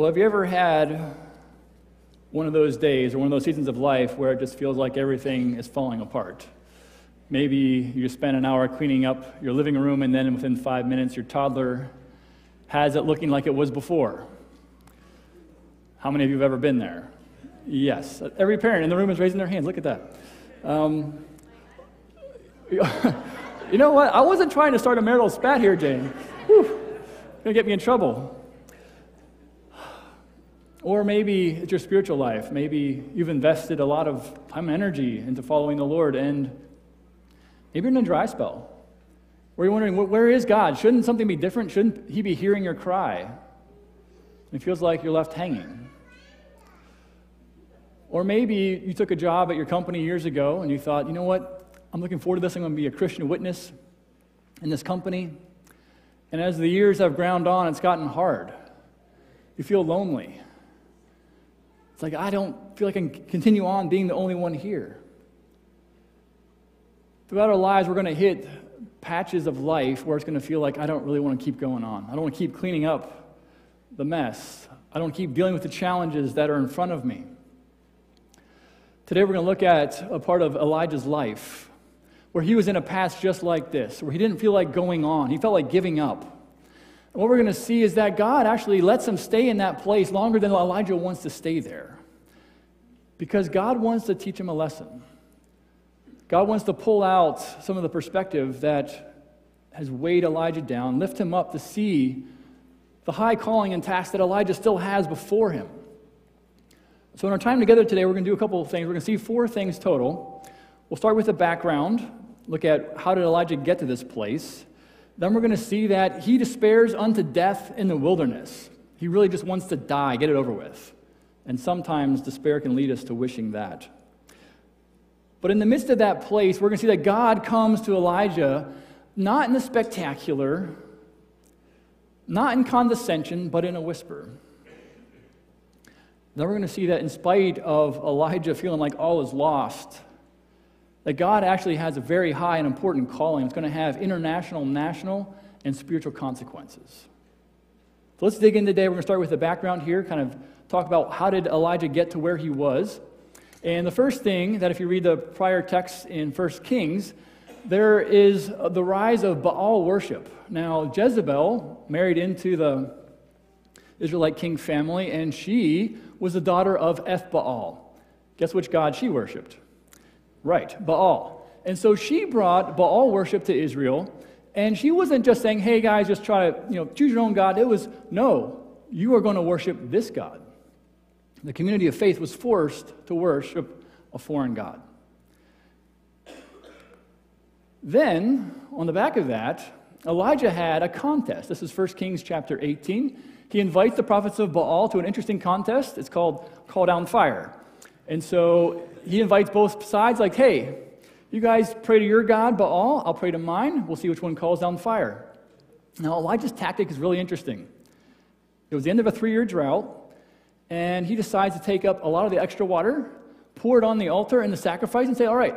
Well, have you ever had one of those days or one of those seasons of life where it just feels like everything is falling apart? Maybe you spend an hour cleaning up your living room, and then within five minutes, your toddler has it looking like it was before. How many of you have ever been there? Yes. Every parent in the room is raising their hands. Look at that. Um, you know what? I wasn't trying to start a marital spat here, Jane. Whew. Gonna get me in trouble. Or maybe it's your spiritual life. Maybe you've invested a lot of time and energy into following the Lord, and maybe you're in a dry spell. Where you're wondering, where is God? Shouldn't something be different? Shouldn't He be hearing your cry? It feels like you're left hanging. Or maybe you took a job at your company years ago and you thought, you know what? I'm looking forward to this. I'm going to be a Christian witness in this company. And as the years have ground on, it's gotten hard. You feel lonely. It's like, I don't feel like I can continue on being the only one here. Throughout our lives, we're going to hit patches of life where it's going to feel like I don't really want to keep going on. I don't want to keep cleaning up the mess. I don't keep dealing with the challenges that are in front of me. Today, we're going to look at a part of Elijah's life where he was in a past just like this, where he didn't feel like going on. He felt like giving up. What we're going to see is that God actually lets him stay in that place longer than Elijah wants to stay there. Because God wants to teach him a lesson. God wants to pull out some of the perspective that has weighed Elijah down, lift him up to see the high calling and task that Elijah still has before him. So, in our time together today, we're going to do a couple of things. We're going to see four things total. We'll start with the background, look at how did Elijah get to this place. Then we're going to see that he despairs unto death in the wilderness. He really just wants to die, get it over with. And sometimes despair can lead us to wishing that. But in the midst of that place, we're going to see that God comes to Elijah not in the spectacular, not in condescension, but in a whisper. Then we're going to see that in spite of Elijah feeling like all is lost, that God actually has a very high and important calling. It's going to have international, national, and spiritual consequences. So let's dig in today. We're going to start with the background here, kind of talk about how did Elijah get to where he was. And the first thing that if you read the prior text in 1 Kings, there is the rise of Baal worship. Now, Jezebel married into the Israelite king family, and she was the daughter of Ethbaal. Guess which god she worshiped? Right, Baal. And so she brought Baal worship to Israel, and she wasn't just saying, hey guys, just try to, you know, choose your own God. It was, no, you are going to worship this God. The community of faith was forced to worship a foreign God. Then, on the back of that, Elijah had a contest. This is 1 Kings chapter 18. He invites the prophets of Baal to an interesting contest. It's called Call Down Fire. And so he invites both sides, like, hey, you guys pray to your God, Baal. I'll pray to mine. We'll see which one calls down fire. Now, Elijah's tactic is really interesting. It was the end of a three year drought, and he decides to take up a lot of the extra water, pour it on the altar and the sacrifice, and say, all right,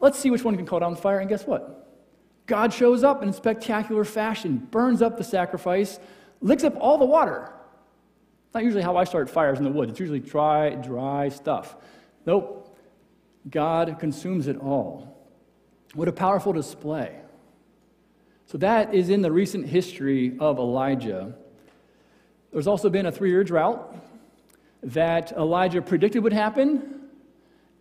let's see which one can call down fire. And guess what? God shows up in spectacular fashion, burns up the sacrifice, licks up all the water. Not usually how I start fires in the woods. It's usually dry, dry stuff. Nope. God consumes it all. What a powerful display. So, that is in the recent history of Elijah. There's also been a three year drought that Elijah predicted would happen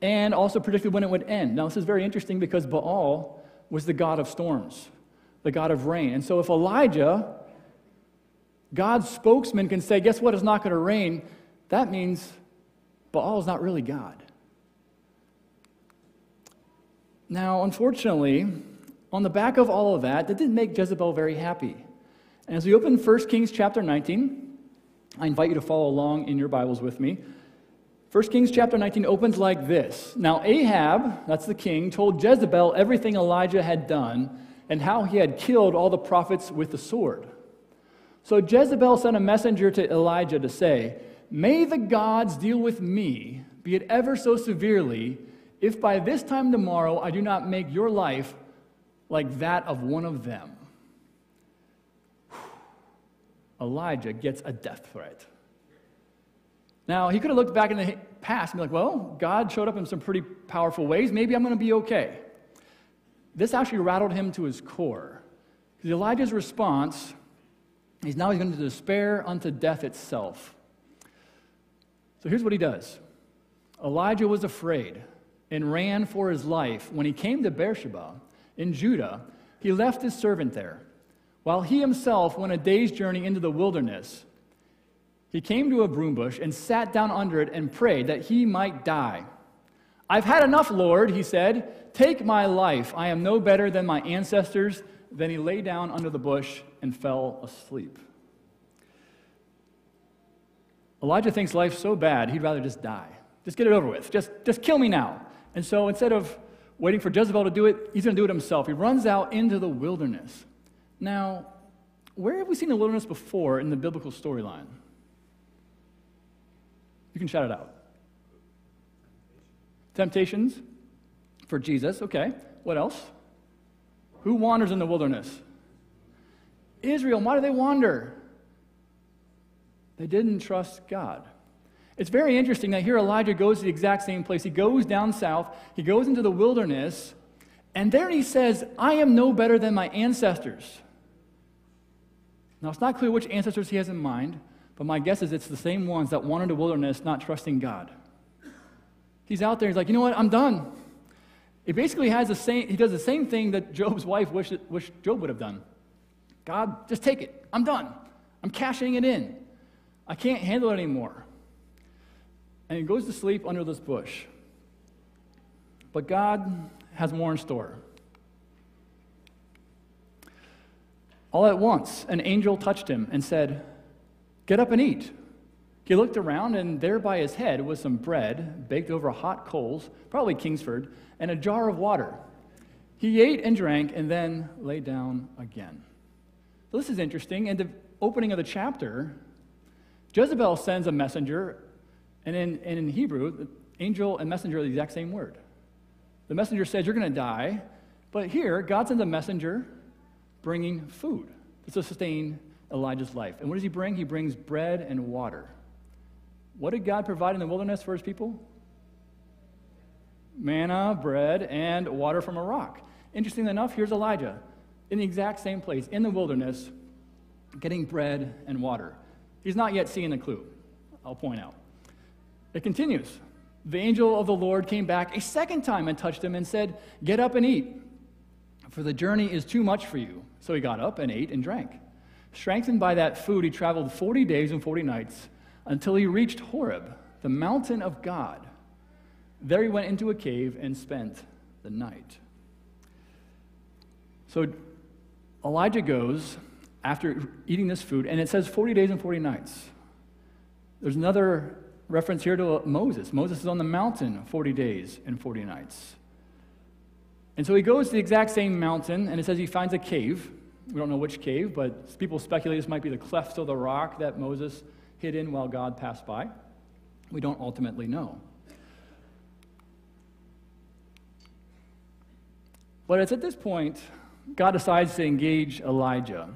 and also predicted when it would end. Now, this is very interesting because Baal was the god of storms, the god of rain. And so, if Elijah, God's spokesman, can say, Guess what? It's not going to rain, that means Baal is not really God. Now, unfortunately, on the back of all of that, that didn't make Jezebel very happy. And as we open 1 Kings chapter 19, I invite you to follow along in your Bibles with me. 1 Kings chapter 19 opens like this Now, Ahab, that's the king, told Jezebel everything Elijah had done and how he had killed all the prophets with the sword. So Jezebel sent a messenger to Elijah to say, May the gods deal with me, be it ever so severely, if by this time tomorrow I do not make your life like that of one of them. Elijah gets a death threat. Now, he could have looked back in the past and be like, well, God showed up in some pretty powerful ways. Maybe I'm going to be okay. This actually rattled him to his core. Because Elijah's response is now he's going to despair unto death itself. So here's what he does Elijah was afraid and ran for his life. When he came to Beersheba in Judah, he left his servant there, while he himself went a day's journey into the wilderness. He came to a broom bush and sat down under it and prayed that he might die. I've had enough, Lord, he said. Take my life. I am no better than my ancestors. Then he lay down under the bush and fell asleep. Elijah thinks life's so bad, he'd rather just die. Just get it over with. Just, just kill me now. And so instead of waiting for Jezebel to do it, he's going to do it himself. He runs out into the wilderness. Now, where have we seen the wilderness before in the biblical storyline? You can shout it out. Temptations for Jesus. Okay. What else? Who wanders in the wilderness? Israel. Why do they wander? They didn't trust God. It's very interesting that here Elijah goes to the exact same place. He goes down south, he goes into the wilderness, and there he says, I am no better than my ancestors. Now, it's not clear which ancestors he has in mind, but my guess is it's the same ones that wandered the wilderness not trusting God. He's out there, he's like, you know what, I'm done. It basically has the same, he does the same thing that Job's wife wished, wished Job would have done. God, just take it. I'm done. I'm cashing it in. I can't handle it anymore. And he goes to sleep under this bush. But God has more in store. All at once, an angel touched him and said, Get up and eat. He looked around, and there by his head was some bread baked over hot coals, probably Kingsford, and a jar of water. He ate and drank and then lay down again. So, this is interesting. In the opening of the chapter, Jezebel sends a messenger, and in, and in Hebrew, angel and messenger are the exact same word. The messenger says, You're going to die. But here, God sends a messenger bringing food to sustain Elijah's life. And what does he bring? He brings bread and water. What did God provide in the wilderness for his people? Manna, bread, and water from a rock. Interestingly enough, here's Elijah in the exact same place, in the wilderness, getting bread and water. He's not yet seeing the clue, I'll point out. It continues. The angel of the Lord came back a second time and touched him and said, Get up and eat, for the journey is too much for you. So he got up and ate and drank. Strengthened by that food, he traveled 40 days and 40 nights until he reached Horeb, the mountain of God. There he went into a cave and spent the night. So Elijah goes after eating this food, and it says 40 days and 40 nights. There's another reference here to Moses. Moses is on the mountain 40 days and 40 nights. And so he goes to the exact same mountain, and it says he finds a cave. We don't know which cave, but people speculate this might be the cleft of the rock that Moses hid in while God passed by. We don't ultimately know. But it's at this point God decides to engage Elijah.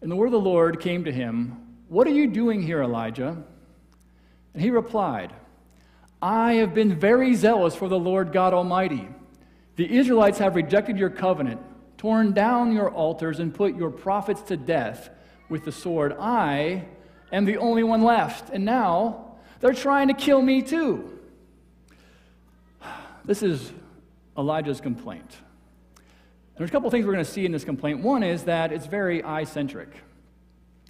And the word of the Lord came to him What are you doing here, Elijah? And he replied, I have been very zealous for the Lord God Almighty. The Israelites have rejected your covenant torn down your altars, and put your prophets to death with the sword. I am the only one left, and now they're trying to kill me too. This is Elijah's complaint. There's a couple things we're going to see in this complaint. One is that it's very I centric.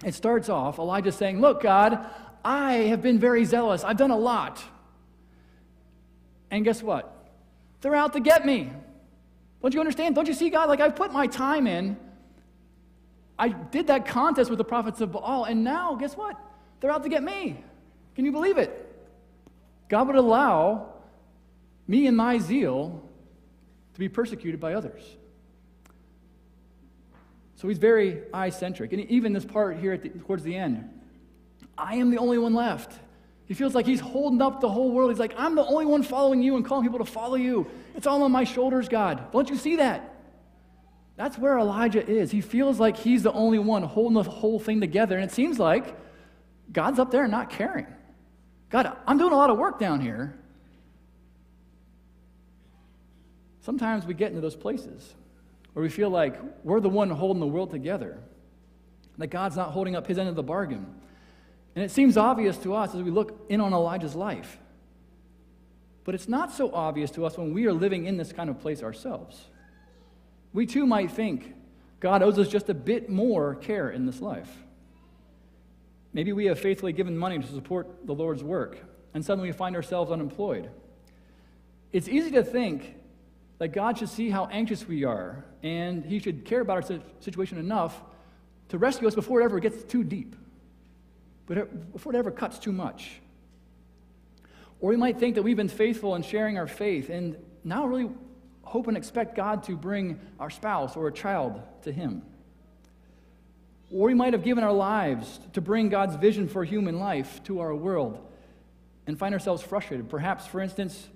It starts off Elijah saying, Look, God, I have been very zealous. I've done a lot. And guess what? They're out to get me. Don't you understand? Don't you see, God? Like, I've put my time in. I did that contest with the prophets of Baal, and now, guess what? They're out to get me. Can you believe it? God would allow me and my zeal to be persecuted by others. So he's very I centric. And even this part here the, towards the end I am the only one left. He feels like he's holding up the whole world. He's like, I'm the only one following you and calling people to follow you. It's all on my shoulders, God. Don't you see that? That's where Elijah is. He feels like he's the only one holding the whole thing together. And it seems like God's up there not caring. God, I'm doing a lot of work down here. Sometimes we get into those places where we feel like we're the one holding the world together, that God's not holding up his end of the bargain. And it seems obvious to us as we look in on Elijah's life. But it's not so obvious to us when we are living in this kind of place ourselves. We too might think God owes us just a bit more care in this life. Maybe we have faithfully given money to support the Lord's work, and suddenly we find ourselves unemployed. It's easy to think that God should see how anxious we are, and He should care about our situation enough to rescue us before it ever gets too deep, before it ever cuts too much. Or we might think that we've been faithful in sharing our faith and now really hope and expect God to bring our spouse or a child to Him. Or we might have given our lives to bring God's vision for human life to our world and find ourselves frustrated. Perhaps, for instance,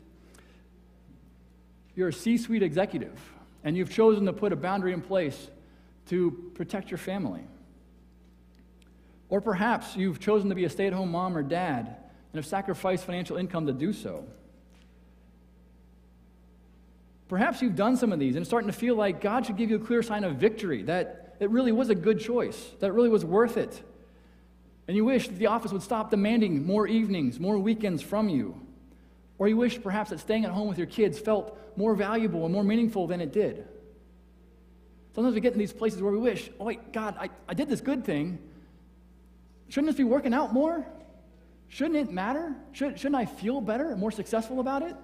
you're a C suite executive and you've chosen to put a boundary in place to protect your family. Or perhaps you've chosen to be a stay at home mom or dad and have sacrificed financial income to do so. Perhaps you've done some of these and it's starting to feel like God should give you a clear sign of victory, that it really was a good choice, that it really was worth it. And you wish that the office would stop demanding more evenings, more weekends from you. Or you wish perhaps that staying at home with your kids felt more valuable and more meaningful than it did. Sometimes we get in these places where we wish, oh, wait, God, I, I did this good thing. Shouldn't this be working out more? Shouldn't it matter? Should, shouldn't I feel better and more successful about it?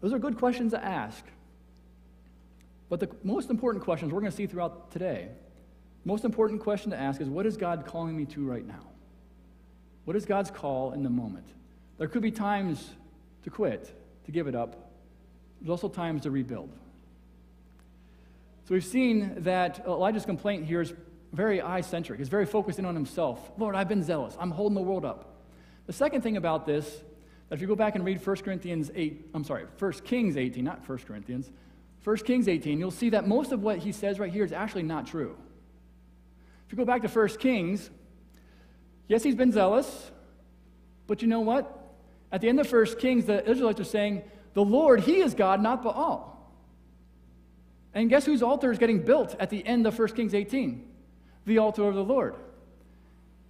Those are good questions to ask. But the most important questions we're going to see throughout today, most important question to ask is what is God calling me to right now? What is God's call in the moment? There could be times to quit, to give it up. There's also times to rebuild. So we've seen that Elijah's complaint here is very I centric. He's very focused in on himself. Lord, I've been zealous. I'm holding the world up. The second thing about this, that if you go back and read 1 Corinthians 8, I'm sorry, 1 Kings 18, not 1 Corinthians, 1 Kings 18, you'll see that most of what he says right here is actually not true. If you go back to 1 Kings, yes, he's been zealous, but you know what? At the end of 1 Kings, the Israelites are saying, The Lord, He is God, not Baal. And guess whose altar is getting built at the end of 1 Kings 18? The altar of the Lord.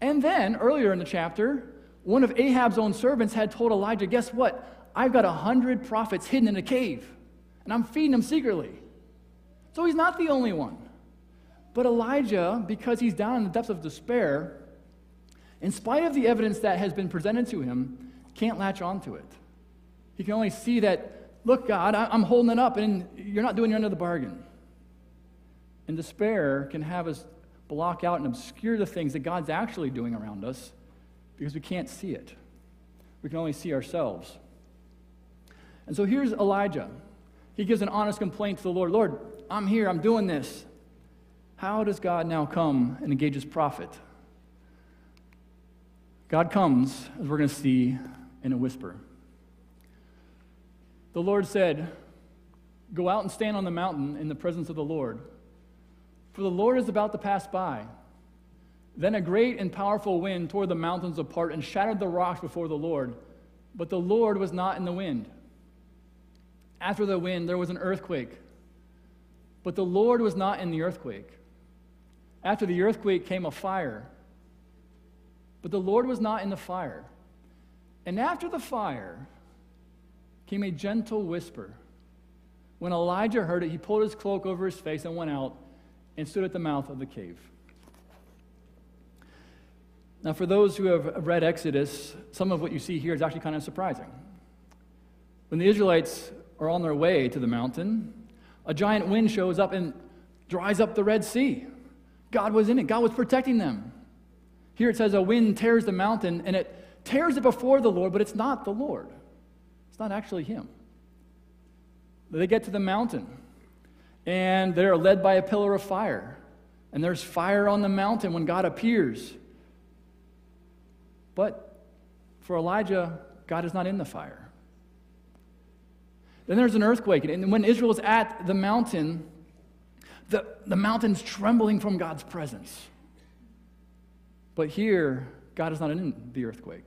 And then, earlier in the chapter, one of Ahab's own servants had told Elijah, Guess what? I've got a hundred prophets hidden in a cave, and I'm feeding them secretly. So he's not the only one. But Elijah, because he's down in the depths of despair, in spite of the evidence that has been presented to him, can't latch onto it. He can only see that, look, God, I'm holding it up, and you're not doing your end of the bargain. And despair can have us block out and obscure the things that God's actually doing around us because we can't see it. We can only see ourselves. And so here's Elijah. He gives an honest complaint to the Lord Lord, I'm here, I'm doing this. How does God now come and engage his prophet? God comes, as we're going to see, in a whisper. The Lord said, Go out and stand on the mountain in the presence of the Lord, for the Lord is about to pass by. Then a great and powerful wind tore the mountains apart and shattered the rocks before the Lord, but the Lord was not in the wind. After the wind, there was an earthquake, but the Lord was not in the earthquake. After the earthquake came a fire, but the Lord was not in the fire. And after the fire came a gentle whisper. When Elijah heard it, he pulled his cloak over his face and went out and stood at the mouth of the cave. Now, for those who have read Exodus, some of what you see here is actually kind of surprising. When the Israelites are on their way to the mountain, a giant wind shows up and dries up the Red Sea. God was in it, God was protecting them. Here it says a wind tears the mountain and it tears it before the Lord, but it's not the Lord. It's not actually Him. They get to the mountain, and they're led by a pillar of fire. And there's fire on the mountain when God appears. But for Elijah, God is not in the fire. Then there's an earthquake, and when Israel is at the mountain, the, the mountain's trembling from God's presence. But here, God is not in the earthquake.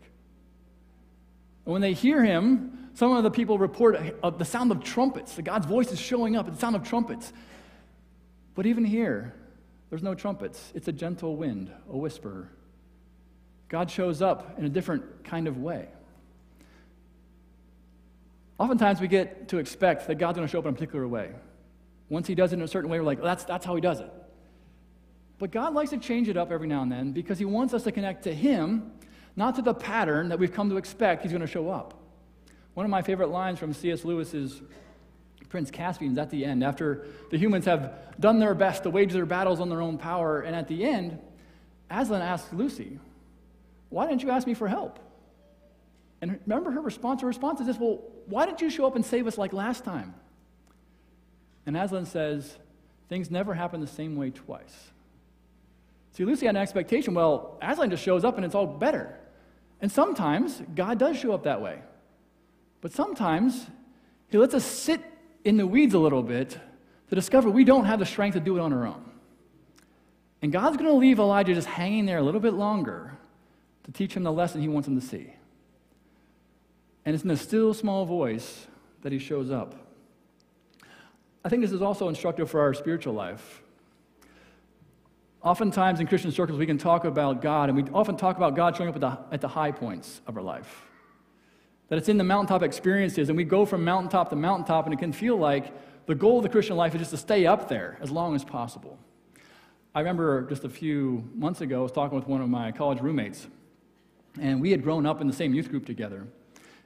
And when they hear him, some of the people report of the sound of trumpets. The God's voice is showing up, the sound of trumpets. But even here, there's no trumpets. It's a gentle wind, a whisper. God shows up in a different kind of way. Oftentimes we get to expect that God's going to show up in a particular way. Once he does it in a certain way, we're like, that's, that's how he does it. But God likes to change it up every now and then because he wants us to connect to him, not to the pattern that we've come to expect he's going to show up. One of my favorite lines from C.S. Lewis's Prince Caspian is at the end, after the humans have done their best to wage their battles on their own power, and at the end, Aslan asks Lucy, Why didn't you ask me for help? And remember her response? Her response is this Well, why didn't you show up and save us like last time? And Aslan says, Things never happen the same way twice. See, Lucy had an expectation. Well, Aslan just shows up and it's all better. And sometimes God does show up that way. But sometimes he lets us sit in the weeds a little bit to discover we don't have the strength to do it on our own. And God's going to leave Elijah just hanging there a little bit longer to teach him the lesson he wants him to see. And it's in the still small voice that he shows up. I think this is also instructive for our spiritual life. Oftentimes in Christian circles, we can talk about God, and we often talk about God showing up at the, at the high points of our life. That it's in the mountaintop experiences, and we go from mountaintop to mountaintop, and it can feel like the goal of the Christian life is just to stay up there as long as possible. I remember just a few months ago, I was talking with one of my college roommates, and we had grown up in the same youth group together.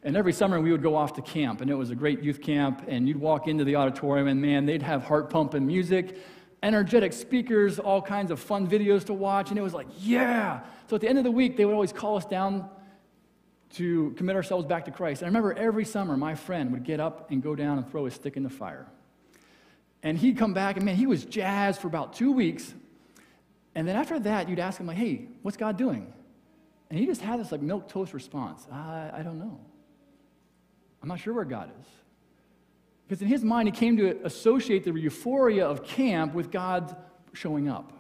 And every summer we would go off to camp, and it was a great youth camp. And you'd walk into the auditorium, and man, they'd have heart pumping music, energetic speakers, all kinds of fun videos to watch. And it was like, yeah. So at the end of the week, they would always call us down to commit ourselves back to Christ. And I remember every summer, my friend would get up and go down and throw his stick in the fire. And he'd come back, and man, he was jazzed for about two weeks. And then after that, you'd ask him, like, hey, what's God doing? And he just had this like milk toast response. I, I don't know. I'm not sure where God is. Because in his mind, he came to associate the euphoria of camp with God showing up.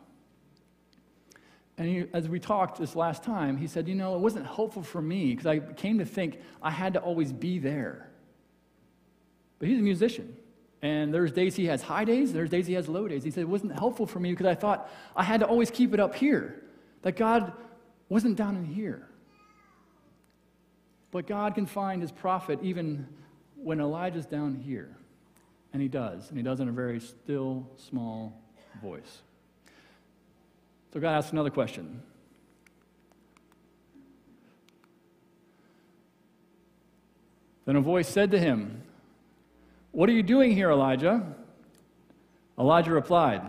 And he, as we talked this last time, he said, You know, it wasn't helpful for me because I came to think I had to always be there. But he's a musician. And there's days he has high days, there's days he has low days. He said, It wasn't helpful for me because I thought I had to always keep it up here, that God wasn't down in here. But God can find his prophet even when Elijah's down here. And he does. And he does in a very still, small voice. So God asks another question. Then a voice said to him, What are you doing here, Elijah? Elijah replied,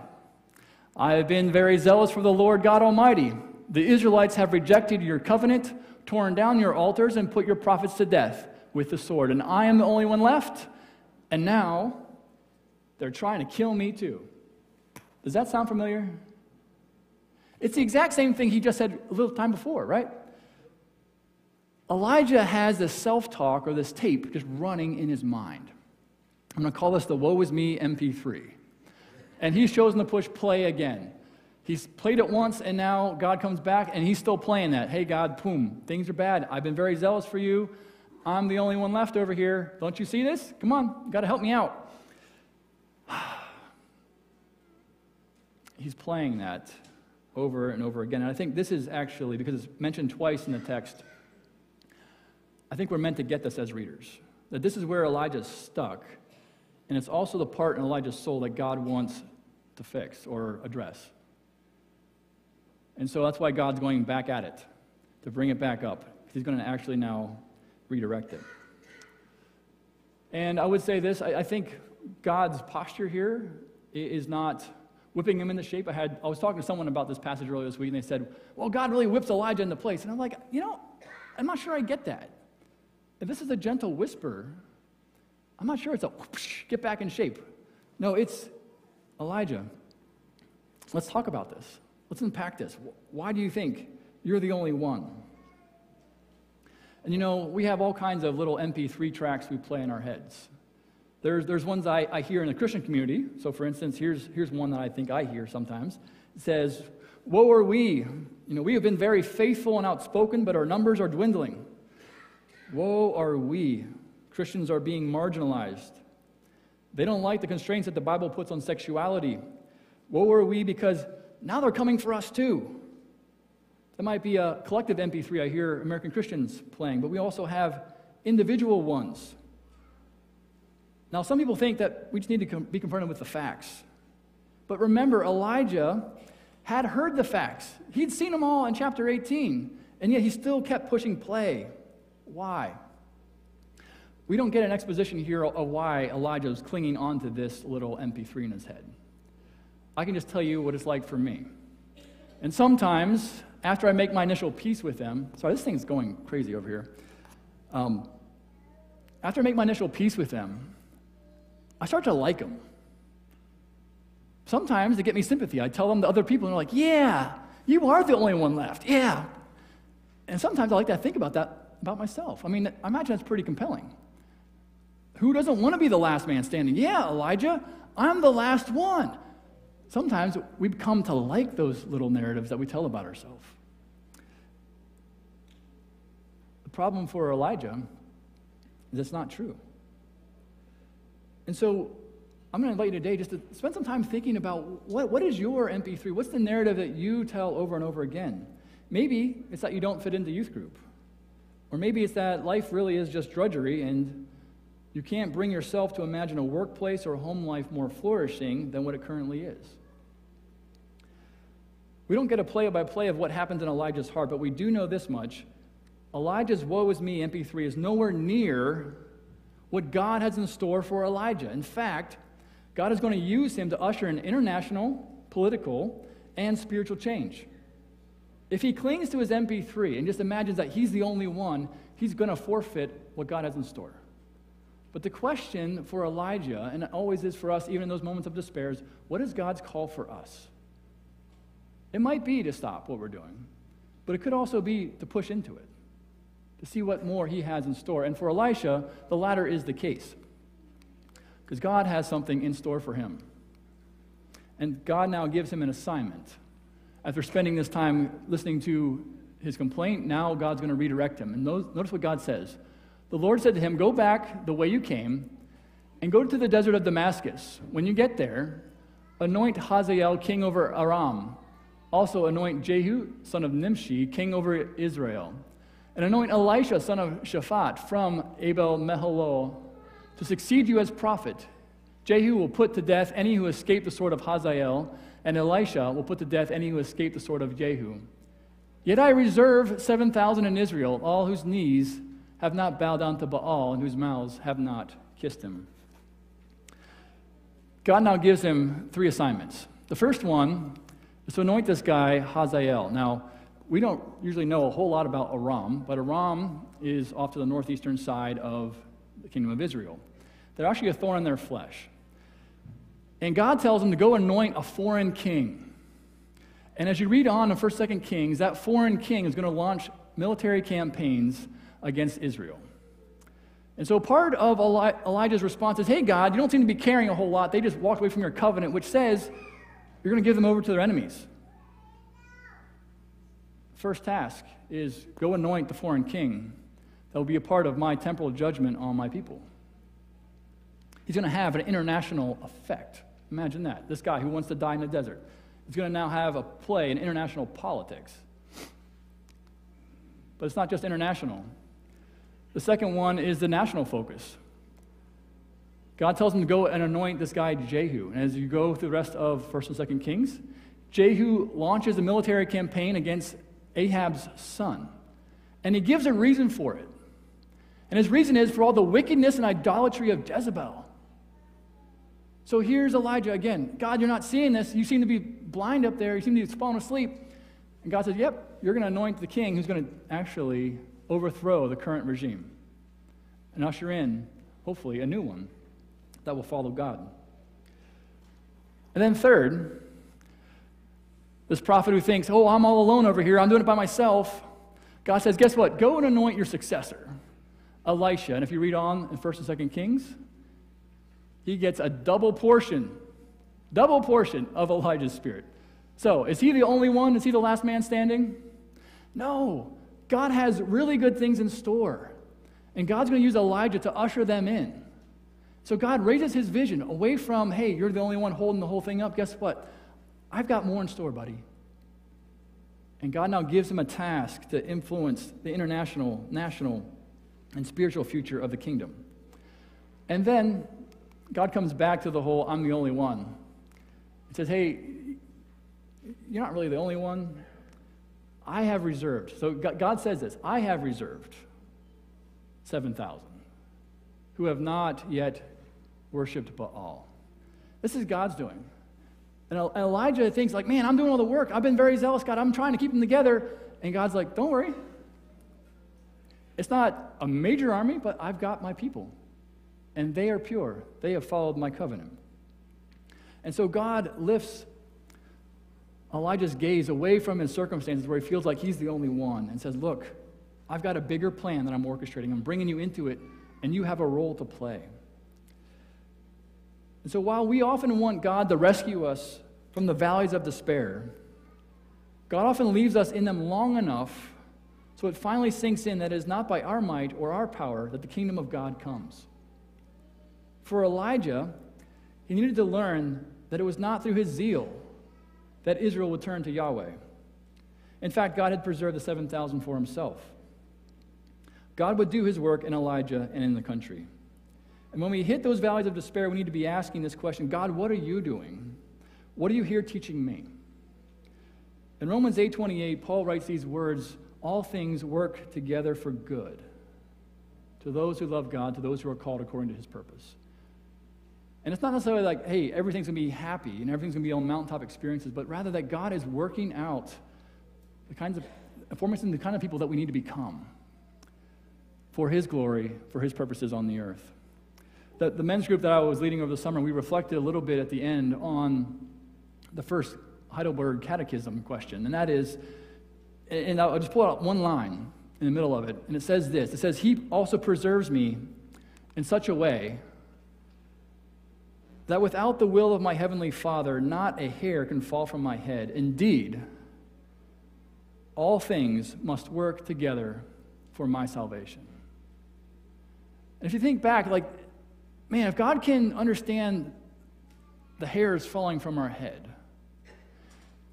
I have been very zealous for the Lord God Almighty. The Israelites have rejected your covenant torn down your altars, and put your prophets to death with the sword. And I am the only one left. And now they're trying to kill me too. Does that sound familiar? It's the exact same thing he just said a little time before, right? Elijah has this self talk or this tape just running in his mind. I'm going to call this the Woe Is Me MP3. And he's chosen to push play again. He's played it once, and now God comes back, and he's still playing that. Hey, God, boom, things are bad. I've been very zealous for you. I'm the only one left over here. Don't you see this? Come on, you got to help me out. he's playing that over and over again. And I think this is actually, because it's mentioned twice in the text, I think we're meant to get this as readers. That this is where Elijah's stuck. And it's also the part in Elijah's soul that God wants to fix or address. And so that's why God's going back at it, to bring it back up. He's going to actually now redirect it. And I would say this I, I think God's posture here is not whipping him into shape. I, had, I was talking to someone about this passage earlier this week, and they said, Well, God really whips Elijah into place. And I'm like, You know, I'm not sure I get that. If this is a gentle whisper, I'm not sure it's a whoosh, get back in shape. No, it's Elijah. Let's talk about this. Let's unpack this. Why do you think you're the only one? And you know, we have all kinds of little MP3 tracks we play in our heads. There's, there's ones I, I hear in the Christian community. So, for instance, here's, here's one that I think I hear sometimes. It says, Woe are we! You know, we have been very faithful and outspoken, but our numbers are dwindling. Woe are we! Christians are being marginalized. They don't like the constraints that the Bible puts on sexuality. Woe are we because now they're coming for us too. That might be a collective MP3 I hear American Christians playing, but we also have individual ones. Now, some people think that we just need to be confronted with the facts. But remember, Elijah had heard the facts. He'd seen them all in chapter 18, and yet he still kept pushing play. Why? We don't get an exposition here of why Elijah was clinging on to this little MP3 in his head. I can just tell you what it's like for me. And sometimes, after I make my initial peace with them, sorry, this thing's going crazy over here. Um, after I make my initial peace with them, I start to like them. Sometimes they get me sympathy. I tell them to other people, and they're like, Yeah, you are the only one left. Yeah. And sometimes I like to think about that about myself. I mean, I imagine that's pretty compelling. Who doesn't want to be the last man standing? Yeah, Elijah, I'm the last one. Sometimes we come to like those little narratives that we tell about ourselves. The problem for Elijah is it's not true. And so I'm going to invite you today just to spend some time thinking about what, what is your MP3? What's the narrative that you tell over and over again? Maybe it's that you don't fit into youth group. Or maybe it's that life really is just drudgery and you can't bring yourself to imagine a workplace or a home life more flourishing than what it currently is. We don't get a play by play of what happens in Elijah's heart, but we do know this much. Elijah's woe is me MP3 is nowhere near what God has in store for Elijah. In fact, God is going to use him to usher in international, political, and spiritual change. If he clings to his MP3 and just imagines that he's the only one, he's going to forfeit what God has in store. But the question for Elijah, and it always is for us, even in those moments of despair, is what is God's call for us? It might be to stop what we're doing, but it could also be to push into it, to see what more he has in store. And for Elisha, the latter is the case, because God has something in store for him. And God now gives him an assignment. After spending this time listening to his complaint, now God's going to redirect him. And notice what God says. The Lord said to him, Go back the way you came and go to the desert of Damascus. When you get there, anoint Hazael king over Aram. Also anoint Jehu, son of Nimshi, king over Israel. And anoint Elisha, son of Shaphat, from Abel Meholah, to succeed you as prophet. Jehu will put to death any who escape the sword of Hazael, and Elisha will put to death any who escape the sword of Jehu. Yet I reserve 7,000 in Israel, all whose knees have not bowed down to Baal and whose mouths have not kissed him. God now gives him three assignments. The first one to anoint this guy Hazael. Now, we don't usually know a whole lot about Aram, but Aram is off to the northeastern side of the kingdom of Israel. They're actually a thorn in their flesh. And God tells him to go anoint a foreign king. And as you read on in 1st, 2nd Kings, that foreign king is going to launch military campaigns against Israel. And so part of Elijah's response is, Hey, God, you don't seem to be caring a whole lot. They just walked away from your covenant, which says you're going to give them over to their enemies. First task is go anoint the foreign king that will be a part of my temporal judgment on my people. He's going to have an international effect. Imagine that. This guy who wants to die in the desert is going to now have a play in international politics. But it's not just international, the second one is the national focus. God tells him to go and anoint this guy Jehu. And as you go through the rest of 1st and 2nd Kings, Jehu launches a military campaign against Ahab's son. And he gives a reason for it. And his reason is for all the wickedness and idolatry of Jezebel. So here's Elijah again. God, you're not seeing this. You seem to be blind up there. You seem to be falling asleep. And God says, Yep, you're going to anoint the king who's going to actually overthrow the current regime and usher in, hopefully, a new one that will follow God. And then, third, this prophet who thinks, oh, I'm all alone over here, I'm doing it by myself. God says, guess what? Go and anoint your successor, Elisha. And if you read on in 1st and 2nd Kings, he gets a double portion, double portion of Elijah's spirit. So, is he the only one? Is he the last man standing? No. God has really good things in store. And God's going to use Elijah to usher them in. So God raises his vision away from, hey, you're the only one holding the whole thing up. Guess what? I've got more in store, buddy. And God now gives him a task to influence the international, national, and spiritual future of the kingdom. And then God comes back to the whole I'm the only one. He says, hey, you're not really the only one. I have reserved. So God says this I have reserved 7,000 who have not yet worshiped Baal. This is God's doing. And Elijah thinks, like, man, I'm doing all the work. I've been very zealous, God. I'm trying to keep them together. And God's like, don't worry. It's not a major army, but I've got my people. And they are pure. They have followed my covenant. And so God lifts Elijah's gaze away from his circumstances where he feels like he's the only one and says, Look, I've got a bigger plan that I'm orchestrating. I'm bringing you into it, and you have a role to play. And so while we often want God to rescue us from the valleys of despair, God often leaves us in them long enough so it finally sinks in that it is not by our might or our power that the kingdom of God comes. For Elijah, he needed to learn that it was not through his zeal that Israel would turn to Yahweh. In fact, God had preserved the 7,000 for himself. God would do his work in Elijah and in the country. And when we hit those valleys of despair, we need to be asking this question God, what are you doing? What are you here teaching me? In Romans 8:28, Paul writes these words, all things work together for good to those who love God, to those who are called according to his purpose. And it's not necessarily like, hey, everything's going to be happy and everything's going to be on mountaintop experiences, but rather that God is working out the kinds of, forming the kind of people that we need to become for his glory, for his purposes on the earth the, the men's group that I was leading over the summer, we reflected a little bit at the end on the first Heidelberg Catechism question, and that is, and I'll just pull out one line in the middle of it, and it says this It says, He also preserves me in such a way that without the will of my heavenly Father, not a hair can fall from my head. Indeed, all things must work together for my salvation. And if you think back, like man, if God can understand the hairs falling from our head,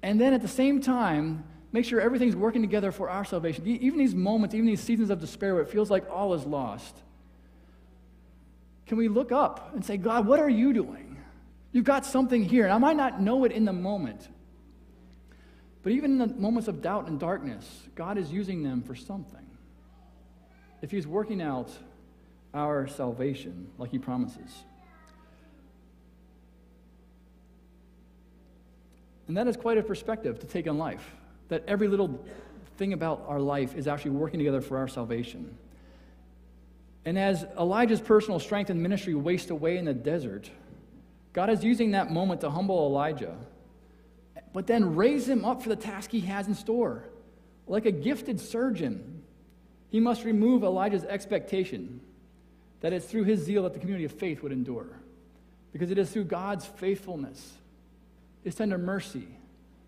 and then at the same time, make sure everything's working together for our salvation, even these moments, even these seasons of despair where it feels like all is lost, can we look up and say, God, what are you doing? You've got something here. And I might not know it in the moment, but even in the moments of doubt and darkness, God is using them for something. If He's working out our salvation, like he promises. And that is quite a perspective to take on life, that every little thing about our life is actually working together for our salvation. And as Elijah's personal strength and ministry waste away in the desert, God is using that moment to humble Elijah, but then raise him up for the task he has in store. Like a gifted surgeon, he must remove Elijah's expectation that it's through his zeal that the community of faith would endure. Because it is through God's faithfulness, his tender mercy,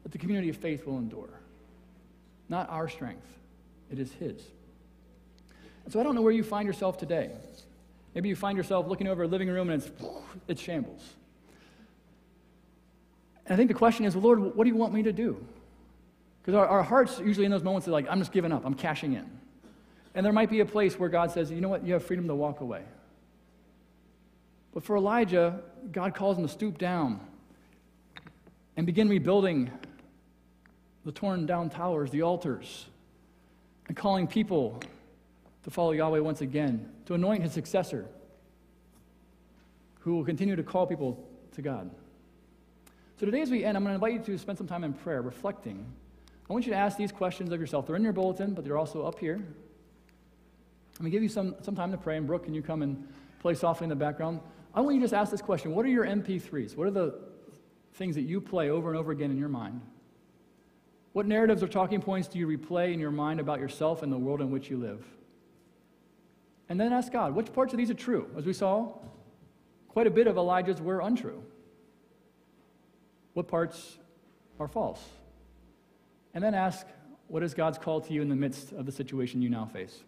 that the community of faith will endure. Not our strength, it is his. And so I don't know where you find yourself today. Maybe you find yourself looking over a living room and it's, it's shambles. And I think the question is, well, Lord, what do you want me to do? Because our, our hearts usually in those moments are like, I'm just giving up, I'm cashing in. And there might be a place where God says, you know what, you have freedom to walk away. But for Elijah, God calls him to stoop down and begin rebuilding the torn down towers, the altars, and calling people to follow Yahweh once again, to anoint his successor, who will continue to call people to God. So today, as we end, I'm going to invite you to spend some time in prayer, reflecting. I want you to ask these questions of yourself. They're in your bulletin, but they're also up here. I'm going to give you some, some time to pray, and Brooke, can you come and play softly in the background? I want you to just ask this question What are your MP3s? What are the things that you play over and over again in your mind? What narratives or talking points do you replay in your mind about yourself and the world in which you live? And then ask God, which parts of these are true? As we saw, quite a bit of Elijah's were untrue. What parts are false? And then ask, what is God's call to you in the midst of the situation you now face?